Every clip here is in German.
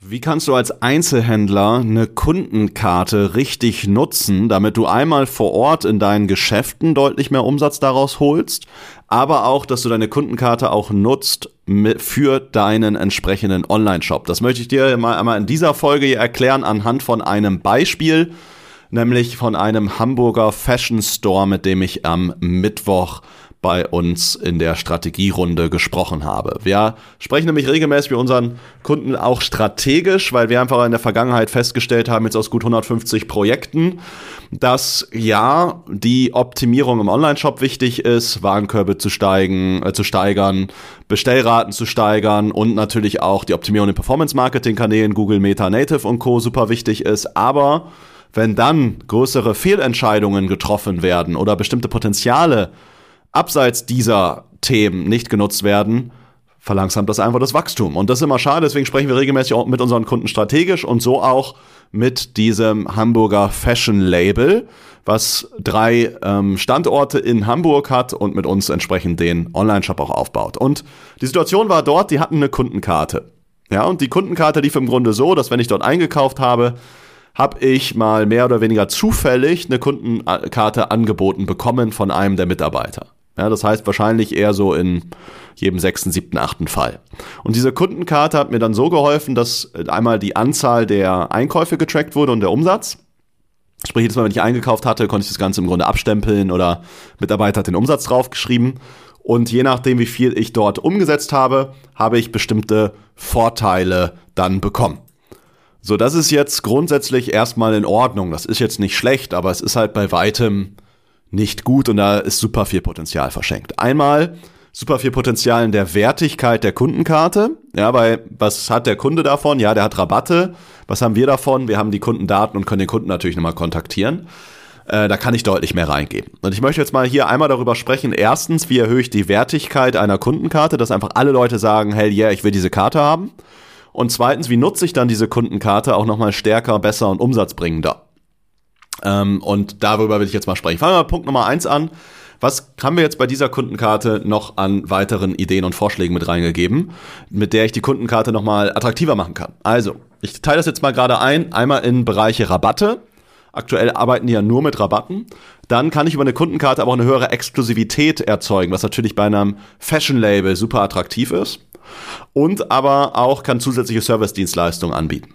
Wie kannst du als Einzelhändler eine Kundenkarte richtig nutzen, damit du einmal vor Ort in deinen Geschäften deutlich mehr Umsatz daraus holst, aber auch, dass du deine Kundenkarte auch nutzt für deinen entsprechenden Online-Shop? Das möchte ich dir mal einmal in dieser Folge erklären anhand von einem Beispiel, nämlich von einem Hamburger Fashion Store, mit dem ich am Mittwoch bei uns in der Strategierunde gesprochen habe. Wir sprechen nämlich regelmäßig mit unseren Kunden auch strategisch, weil wir einfach in der Vergangenheit festgestellt haben, jetzt aus gut 150 Projekten, dass ja die Optimierung im Online-Shop wichtig ist, Warenkörbe zu steigen, äh, zu steigern, Bestellraten zu steigern und natürlich auch die Optimierung in Performance-Marketing-Kanälen, Google Meta Native und Co. super wichtig ist, aber wenn dann größere Fehlentscheidungen getroffen werden oder bestimmte Potenziale abseits dieser Themen nicht genutzt werden, verlangsamt das einfach das Wachstum. Und das ist immer schade, deswegen sprechen wir regelmäßig auch mit unseren Kunden strategisch und so auch mit diesem Hamburger Fashion Label, was drei ähm, Standorte in Hamburg hat und mit uns entsprechend den Online-Shop auch aufbaut. Und die Situation war dort, die hatten eine Kundenkarte. Ja, und die Kundenkarte lief im Grunde so, dass wenn ich dort eingekauft habe, habe ich mal mehr oder weniger zufällig eine Kundenkarte angeboten bekommen von einem der Mitarbeiter. Ja, das heißt wahrscheinlich eher so in jedem sechsten, siebten, achten Fall. Und diese Kundenkarte hat mir dann so geholfen, dass einmal die Anzahl der Einkäufe getrackt wurde und der Umsatz. Sprich, jedes Mal, wenn ich eingekauft hatte, konnte ich das Ganze im Grunde abstempeln oder Mitarbeiter hat den Umsatz draufgeschrieben. Und je nachdem, wie viel ich dort umgesetzt habe, habe ich bestimmte Vorteile dann bekommen. So, das ist jetzt grundsätzlich erstmal in Ordnung. Das ist jetzt nicht schlecht, aber es ist halt bei weitem nicht gut und da ist super viel Potenzial verschenkt. Einmal super viel Potenzial in der Wertigkeit der Kundenkarte. Ja, weil was hat der Kunde davon? Ja, der hat Rabatte. Was haben wir davon? Wir haben die Kundendaten und können den Kunden natürlich nochmal kontaktieren. Äh, da kann ich deutlich mehr reingeben. Und ich möchte jetzt mal hier einmal darüber sprechen. Erstens, wie erhöhe ich die Wertigkeit einer Kundenkarte, dass einfach alle Leute sagen, hey, yeah, ich will diese Karte haben. Und zweitens, wie nutze ich dann diese Kundenkarte auch nochmal stärker, besser und umsatzbringender? Ähm, und darüber will ich jetzt mal sprechen. Fangen wir mal Punkt Nummer eins an. Was haben wir jetzt bei dieser Kundenkarte noch an weiteren Ideen und Vorschlägen mit reingegeben, mit der ich die Kundenkarte nochmal attraktiver machen kann? Also, ich teile das jetzt mal gerade ein. Einmal in Bereiche Rabatte. Aktuell arbeiten die ja nur mit Rabatten. Dann kann ich über eine Kundenkarte aber auch eine höhere Exklusivität erzeugen, was natürlich bei einem Fashion-Label super attraktiv ist. Und aber auch kann zusätzliche Service-Dienstleistungen anbieten.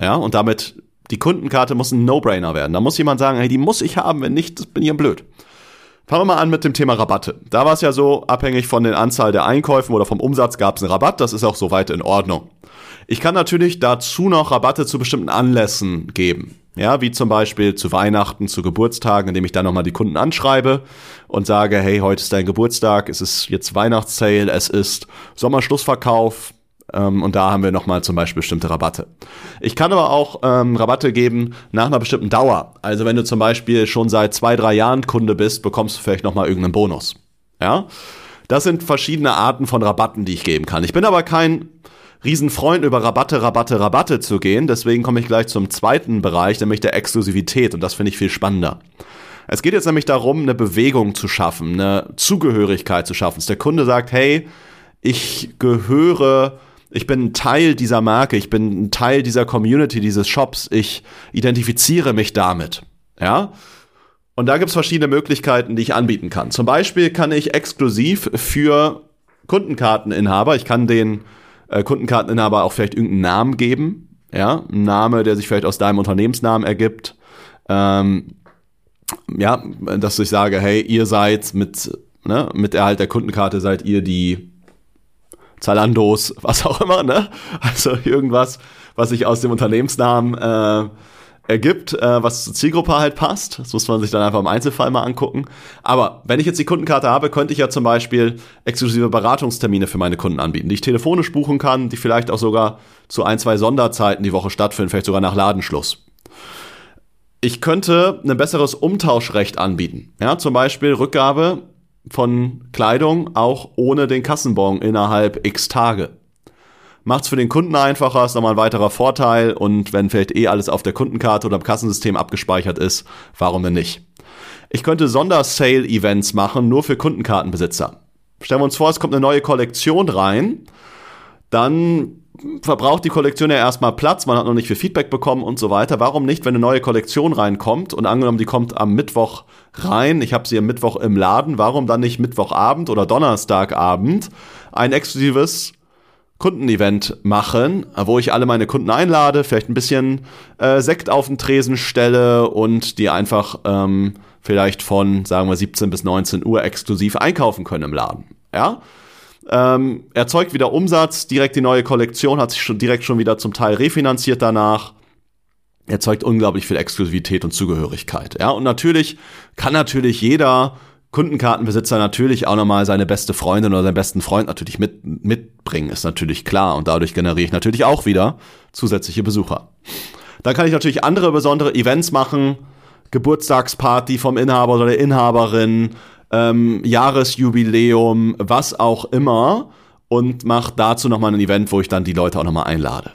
Ja, und damit die Kundenkarte muss ein No-Brainer werden. Da muss jemand sagen, hey, die muss ich haben, wenn nicht, das bin ich blöd. Fangen wir mal an mit dem Thema Rabatte. Da war es ja so, abhängig von der Anzahl der Einkäufen oder vom Umsatz gab es einen Rabatt. Das ist auch soweit in Ordnung. Ich kann natürlich dazu noch Rabatte zu bestimmten Anlässen geben. Ja, wie zum Beispiel zu Weihnachten, zu Geburtstagen, indem ich dann nochmal die Kunden anschreibe und sage, hey, heute ist dein Geburtstag, es ist jetzt Weihnachtssale, es ist Sommerschlussverkauf, ähm, und da haben wir nochmal zum Beispiel bestimmte Rabatte. Ich kann aber auch ähm, Rabatte geben nach einer bestimmten Dauer. Also wenn du zum Beispiel schon seit zwei, drei Jahren Kunde bist, bekommst du vielleicht nochmal irgendeinen Bonus. Ja? Das sind verschiedene Arten von Rabatten, die ich geben kann. Ich bin aber kein Riesenfreund über Rabatte, Rabatte, Rabatte zu gehen. Deswegen komme ich gleich zum zweiten Bereich, nämlich der Exklusivität. Und das finde ich viel spannender. Es geht jetzt nämlich darum, eine Bewegung zu schaffen, eine Zugehörigkeit zu schaffen. Dass der Kunde sagt, hey, ich gehöre ich bin ein Teil dieser Marke, ich bin ein Teil dieser Community, dieses Shops, ich identifiziere mich damit. Ja? Und da gibt es verschiedene Möglichkeiten, die ich anbieten kann. Zum Beispiel kann ich exklusiv für Kundenkarteninhaber, ich kann den äh, Kundenkarteninhaber auch vielleicht irgendeinen Namen geben. Ja, ein Name, der sich vielleicht aus deinem Unternehmensnamen ergibt. Ähm, ja, dass ich sage, hey, ihr seid mit, ne, mit Erhalt der Kundenkarte seid ihr die Zalandos, was auch immer, ne? Also irgendwas, was sich aus dem Unternehmensnamen äh, ergibt, äh, was zur Zielgruppe halt passt. Das muss man sich dann einfach im Einzelfall mal angucken. Aber wenn ich jetzt die Kundenkarte habe, könnte ich ja zum Beispiel exklusive Beratungstermine für meine Kunden anbieten, die ich telefonisch buchen kann, die vielleicht auch sogar zu ein, zwei Sonderzeiten die Woche stattfinden, vielleicht sogar nach Ladenschluss. ich könnte ein besseres Umtauschrecht anbieten. Ja, zum Beispiel Rückgabe von Kleidung auch ohne den Kassenbon innerhalb x Tage. Macht's für den Kunden einfacher, ist nochmal ein weiterer Vorteil und wenn vielleicht eh alles auf der Kundenkarte oder im Kassensystem abgespeichert ist, warum denn nicht? Ich könnte Sondersale-Events machen, nur für Kundenkartenbesitzer. Stellen wir uns vor, es kommt eine neue Kollektion rein, dann verbraucht die Kollektion ja erstmal Platz, man hat noch nicht viel Feedback bekommen und so weiter. Warum nicht, wenn eine neue Kollektion reinkommt und angenommen, die kommt am Mittwoch rein, ich habe sie am Mittwoch im Laden, warum dann nicht Mittwochabend oder Donnerstagabend ein exklusives Kundenevent machen, wo ich alle meine Kunden einlade, vielleicht ein bisschen äh, Sekt auf den Tresen stelle und die einfach ähm, vielleicht von, sagen wir, 17 bis 19 Uhr exklusiv einkaufen können im Laden. Ja? Ähm, erzeugt wieder Umsatz, direkt die neue Kollektion hat sich schon direkt schon wieder zum Teil refinanziert danach. Erzeugt unglaublich viel Exklusivität und Zugehörigkeit. Ja, und natürlich kann natürlich jeder Kundenkartenbesitzer natürlich auch nochmal seine beste Freundin oder seinen besten Freund natürlich mit, mitbringen, ist natürlich klar. Und dadurch generiere ich natürlich auch wieder zusätzliche Besucher. Dann kann ich natürlich andere besondere Events machen, Geburtstagsparty vom Inhaber oder der Inhaberin, ähm, Jahresjubiläum, was auch immer und mache dazu nochmal ein Event, wo ich dann die Leute auch nochmal einlade.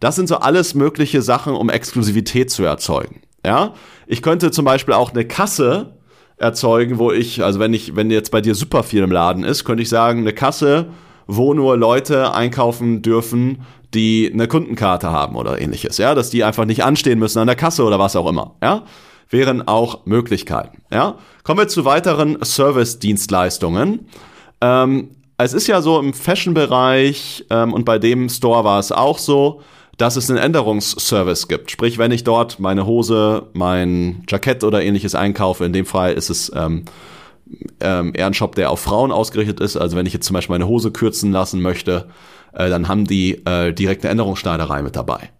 Das sind so alles mögliche Sachen, um Exklusivität zu erzeugen. Ja, ich könnte zum Beispiel auch eine Kasse erzeugen, wo ich, also wenn ich, wenn jetzt bei dir super viel im Laden ist, könnte ich sagen, eine Kasse, wo nur Leute einkaufen dürfen, die eine Kundenkarte haben oder ähnliches, ja, dass die einfach nicht anstehen müssen an der Kasse oder was auch immer, ja wären auch Möglichkeiten. Ja? Kommen wir zu weiteren Service-Dienstleistungen. Ähm, es ist ja so im Fashion-Bereich ähm, und bei dem Store war es auch so, dass es einen Änderungsservice gibt. Sprich, wenn ich dort meine Hose, mein Jackett oder ähnliches einkaufe, in dem Fall ist es ähm, ähm, eher ein Shop, der auf Frauen ausgerichtet ist. Also wenn ich jetzt zum Beispiel meine Hose kürzen lassen möchte, äh, dann haben die äh, direkt eine Änderungsschneiderei mit dabei.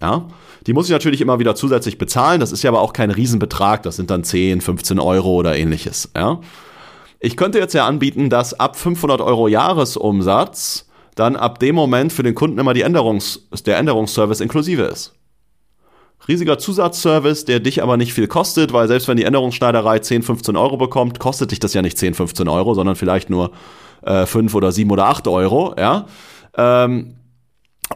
Ja, die muss ich natürlich immer wieder zusätzlich bezahlen. Das ist ja aber auch kein Riesenbetrag. Das sind dann 10, 15 Euro oder ähnliches. Ja, ich könnte jetzt ja anbieten, dass ab 500 Euro Jahresumsatz dann ab dem Moment für den Kunden immer die Änderungs der Änderungsservice inklusive ist. Riesiger Zusatzservice, der dich aber nicht viel kostet, weil selbst wenn die Änderungsschneiderei 10, 15 Euro bekommt, kostet dich das ja nicht 10, 15 Euro, sondern vielleicht nur äh, 5 oder 7 oder 8 Euro, ja. Ähm,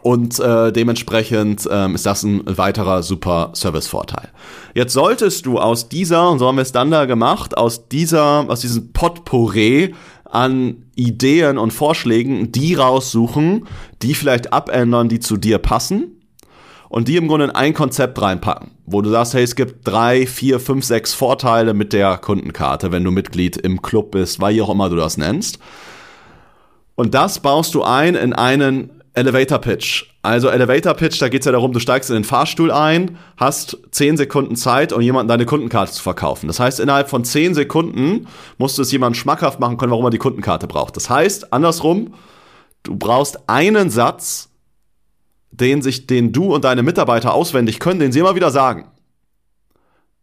und äh, dementsprechend ähm, ist das ein weiterer super Service-Vorteil. Jetzt solltest du aus dieser, und so haben wir es dann da gemacht, aus dieser, aus diesem Potpourri an Ideen und Vorschlägen die raussuchen, die vielleicht abändern, die zu dir passen und die im Grunde in ein Konzept reinpacken, wo du sagst, hey, es gibt drei, vier, fünf, sechs Vorteile mit der Kundenkarte, wenn du Mitglied im Club bist, wie auch immer du das nennst. Und das baust du ein in einen Elevator Pitch. Also Elevator Pitch, da geht's ja darum, du steigst in den Fahrstuhl ein, hast 10 Sekunden Zeit, um jemandem deine Kundenkarte zu verkaufen. Das heißt, innerhalb von 10 Sekunden musst du es jemandem schmackhaft machen können, warum er die Kundenkarte braucht. Das heißt, andersrum, du brauchst einen Satz, den sich, den du und deine Mitarbeiter auswendig können, den sie immer wieder sagen.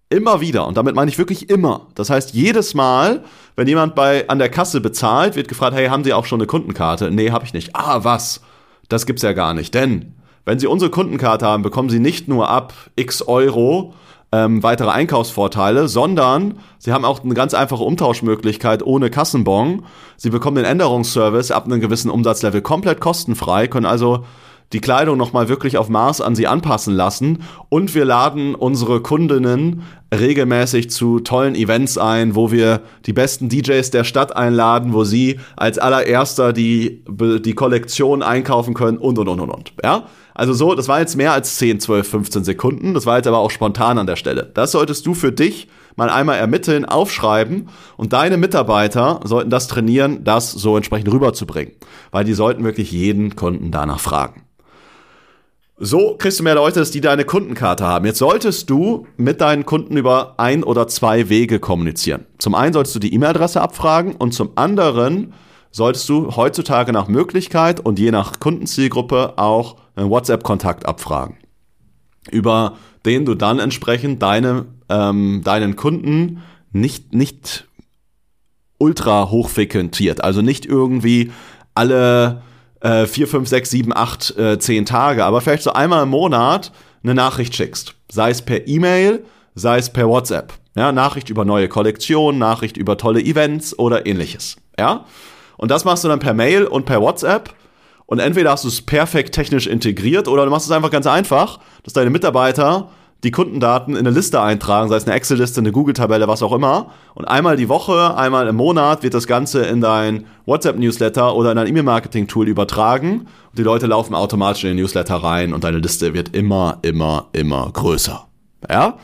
Immer wieder. Und damit meine ich wirklich immer. Das heißt, jedes Mal, wenn jemand bei, an der Kasse bezahlt, wird gefragt, hey, haben Sie auch schon eine Kundenkarte? Nee, habe ich nicht. Ah, was? Das gibt's ja gar nicht. Denn wenn Sie unsere Kundenkarte haben, bekommen Sie nicht nur ab x Euro ähm, weitere Einkaufsvorteile, sondern Sie haben auch eine ganz einfache Umtauschmöglichkeit ohne Kassenbon. Sie bekommen den Änderungsservice ab einem gewissen Umsatzlevel komplett kostenfrei, können also die Kleidung nochmal wirklich auf Maß an sie anpassen lassen und wir laden unsere Kundinnen regelmäßig zu tollen Events ein, wo wir die besten DJs der Stadt einladen, wo sie als allererster die, die Kollektion einkaufen können und und und und und. Ja? Also so, das war jetzt mehr als 10, 12, 15 Sekunden, das war jetzt aber auch spontan an der Stelle. Das solltest du für dich mal einmal ermitteln, aufschreiben und deine Mitarbeiter sollten das trainieren, das so entsprechend rüberzubringen, weil die sollten wirklich jeden Kunden danach fragen. So kriegst du mehr Leute, die deine Kundenkarte haben. Jetzt solltest du mit deinen Kunden über ein oder zwei Wege kommunizieren. Zum einen solltest du die E-Mail-Adresse abfragen und zum anderen solltest du heutzutage nach Möglichkeit und je nach Kundenzielgruppe auch einen WhatsApp-Kontakt abfragen, über den du dann entsprechend deine, ähm, deinen Kunden nicht, nicht ultra hochfrequentiert, also nicht irgendwie alle äh, vier, fünf, sechs, sieben, acht, äh, zehn Tage, aber vielleicht so einmal im Monat eine Nachricht schickst. Sei es per E-Mail, sei es per WhatsApp. Ja, Nachricht über neue Kollektionen, Nachricht über tolle Events oder ähnliches. Ja? Und das machst du dann per Mail und per WhatsApp. Und entweder hast du es perfekt technisch integriert oder du machst es einfach ganz einfach, dass deine Mitarbeiter die Kundendaten in eine Liste eintragen, sei es eine Excel-Liste, eine Google-Tabelle, was auch immer. Und einmal die Woche, einmal im Monat wird das Ganze in dein WhatsApp-Newsletter oder in dein E-Mail-Marketing-Tool übertragen. Und die Leute laufen automatisch in den Newsletter rein und deine Liste wird immer, immer, immer größer. Ja?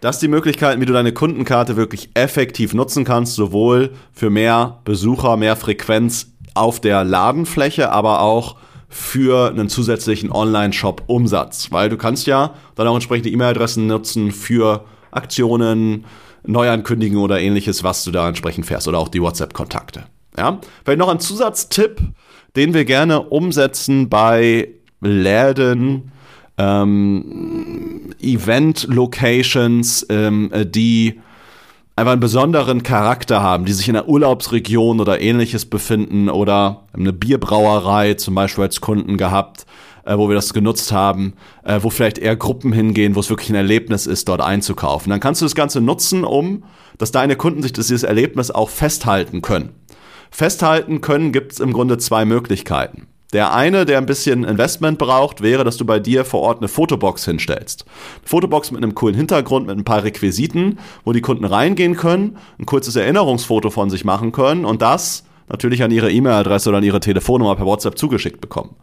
Das sind die Möglichkeiten, wie du deine Kundenkarte wirklich effektiv nutzen kannst, sowohl für mehr Besucher, mehr Frequenz auf der Ladenfläche, aber auch für einen zusätzlichen Online-Shop-Umsatz. Weil du kannst ja dann auch entsprechende E-Mail-Adressen nutzen für Aktionen, Neuankündigungen oder ähnliches, was du da entsprechend fährst oder auch die WhatsApp-Kontakte. Ja? Vielleicht noch ein Zusatztipp, den wir gerne umsetzen bei Läden, ähm, Event-Locations, ähm, die einfach einen besonderen Charakter haben, die sich in einer Urlaubsregion oder ähnliches befinden oder eine Bierbrauerei zum Beispiel als Kunden gehabt, äh, wo wir das genutzt haben, äh, wo vielleicht eher Gruppen hingehen, wo es wirklich ein Erlebnis ist, dort einzukaufen. Dann kannst du das Ganze nutzen, um, dass deine Kunden sich dieses Erlebnis auch festhalten können. Festhalten können gibt es im Grunde zwei Möglichkeiten. Der eine, der ein bisschen Investment braucht, wäre, dass du bei dir vor Ort eine Fotobox hinstellst. Eine Fotobox mit einem coolen Hintergrund, mit ein paar Requisiten, wo die Kunden reingehen können, ein kurzes Erinnerungsfoto von sich machen können und das natürlich an ihre E-Mail-Adresse oder an ihre Telefonnummer per WhatsApp zugeschickt bekommen.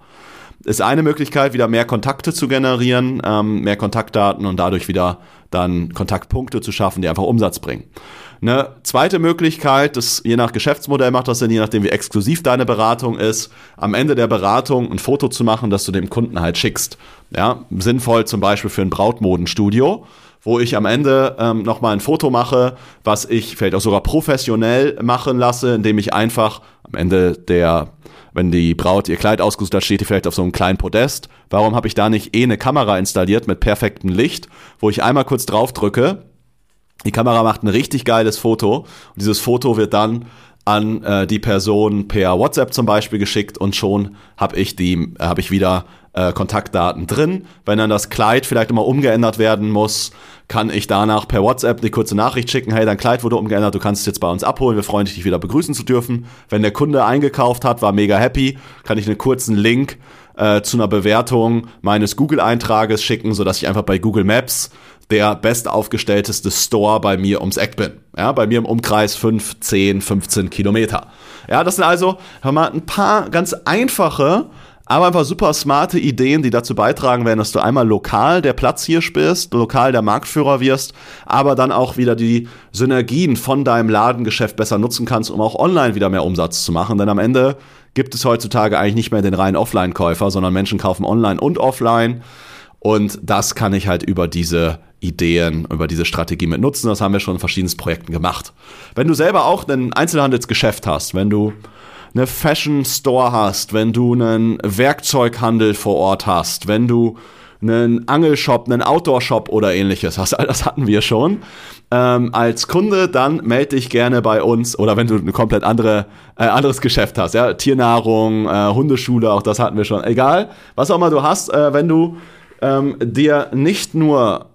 Ist eine Möglichkeit, wieder mehr Kontakte zu generieren, ähm, mehr Kontaktdaten und dadurch wieder dann Kontaktpunkte zu schaffen, die einfach Umsatz bringen. Eine zweite Möglichkeit, das je nach Geschäftsmodell macht das Sinn, je nachdem wie exklusiv deine Beratung ist, am Ende der Beratung ein Foto zu machen, das du dem Kunden halt schickst. Ja, sinnvoll zum Beispiel für ein Brautmodenstudio wo ich am Ende ähm, nochmal ein Foto mache, was ich vielleicht auch sogar professionell machen lasse, indem ich einfach am Ende der, wenn die Braut ihr Kleid ausgesucht hat, steht die vielleicht auf so einem kleinen Podest. Warum habe ich da nicht eh eine Kamera installiert mit perfektem Licht, wo ich einmal kurz drauf drücke, die Kamera macht ein richtig geiles Foto und dieses Foto wird dann an äh, die Person per WhatsApp zum Beispiel geschickt und schon habe ich die äh, habe ich wieder äh, Kontaktdaten drin. Wenn dann das Kleid vielleicht immer umgeändert werden muss, kann ich danach per WhatsApp eine kurze Nachricht schicken, hey, dein Kleid wurde umgeändert, du kannst es jetzt bei uns abholen, wir freuen dich, dich wieder begrüßen zu dürfen. Wenn der Kunde eingekauft hat, war mega happy, kann ich einen kurzen Link äh, zu einer Bewertung meines Google-Eintrages schicken, sodass ich einfach bei Google Maps der bestaufgestellteste Store bei mir ums Eck bin. Ja, bei mir im Umkreis 5, 10, 15 Kilometer. Ja, das sind also hör mal, ein paar ganz einfache, aber einfach super smarte Ideen, die dazu beitragen werden, dass du einmal lokal der Platz hier bist, lokal der Marktführer wirst, aber dann auch wieder die Synergien von deinem Ladengeschäft besser nutzen kannst, um auch online wieder mehr Umsatz zu machen. Denn am Ende gibt es heutzutage eigentlich nicht mehr den reinen Offline-Käufer, sondern Menschen kaufen online und offline. Und das kann ich halt über diese Ideen, über diese Strategie mit nutzen. Das haben wir schon in verschiedenen Projekten gemacht. Wenn du selber auch ein Einzelhandelsgeschäft hast, wenn du eine Fashion Store hast, wenn du einen Werkzeughandel vor Ort hast, wenn du einen Angelshop, einen Outdoor-Shop oder ähnliches hast, all das hatten wir schon. Ähm, als Kunde, dann melde dich gerne bei uns oder wenn du ein komplett andere, äh, anderes Geschäft hast, ja, Tiernahrung, äh, Hundeschule, auch das hatten wir schon. Egal, was auch immer du hast, äh, wenn du ähm, dir nicht nur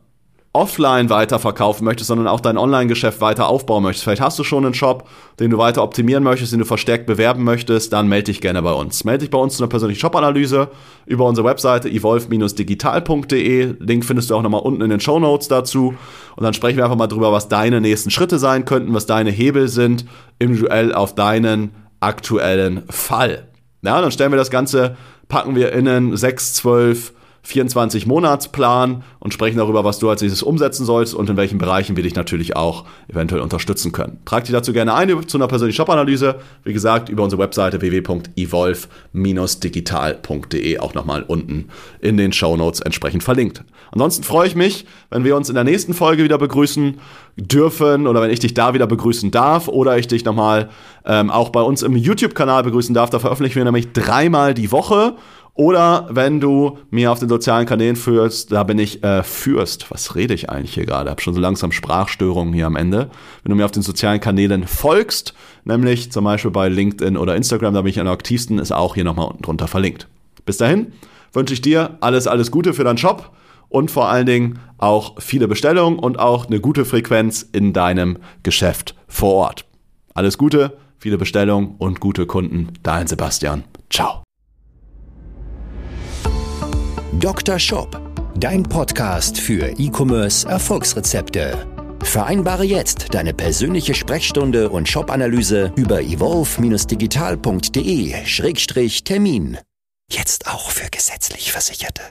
offline weiterverkaufen möchtest, sondern auch dein Online-Geschäft weiter aufbauen möchtest. Vielleicht hast du schon einen Shop, den du weiter optimieren möchtest, den du verstärkt bewerben möchtest, dann melde dich gerne bei uns. Melde dich bei uns zu einer persönlichen Shop-Analyse über unsere Webseite evolve-digital.de. Link findest du auch nochmal unten in den Show Notes dazu. Und dann sprechen wir einfach mal drüber, was deine nächsten Schritte sein könnten, was deine Hebel sind, individuell auf deinen aktuellen Fall. Ja, dann stellen wir das Ganze, packen wir in einen 6, 12, 24-Monats-Plan und sprechen darüber, was du als nächstes umsetzen sollst und in welchen Bereichen wir dich natürlich auch eventuell unterstützen können. Trag dich dazu gerne ein zu einer persönlichen Shop-Analyse. Wie gesagt, über unsere Webseite www.evolve-digital.de auch nochmal unten in den Show Notes entsprechend verlinkt. Ansonsten freue ich mich, wenn wir uns in der nächsten Folge wieder begrüßen dürfen oder wenn ich dich da wieder begrüßen darf oder ich dich nochmal ähm, auch bei uns im YouTube-Kanal begrüßen darf. Da veröffentlichen wir nämlich dreimal die Woche oder wenn du mir auf den sozialen Kanälen führst, da bin ich äh, Fürst. Was rede ich eigentlich hier gerade? Hab schon so langsam Sprachstörungen hier am Ende. Wenn du mir auf den sozialen Kanälen folgst, nämlich zum Beispiel bei LinkedIn oder Instagram, da bin ich am aktivsten, ist auch hier nochmal unten drunter verlinkt. Bis dahin wünsche ich dir alles, alles Gute für deinen Job und vor allen Dingen auch viele Bestellungen und auch eine gute Frequenz in deinem Geschäft vor Ort. Alles Gute, viele Bestellungen und gute Kunden. Dein Sebastian. Ciao. Dr. Shop, dein Podcast für E-Commerce Erfolgsrezepte. Vereinbare jetzt deine persönliche Sprechstunde und Shop-Analyse über evolve-digital.de-termin. Jetzt auch für gesetzlich Versicherte.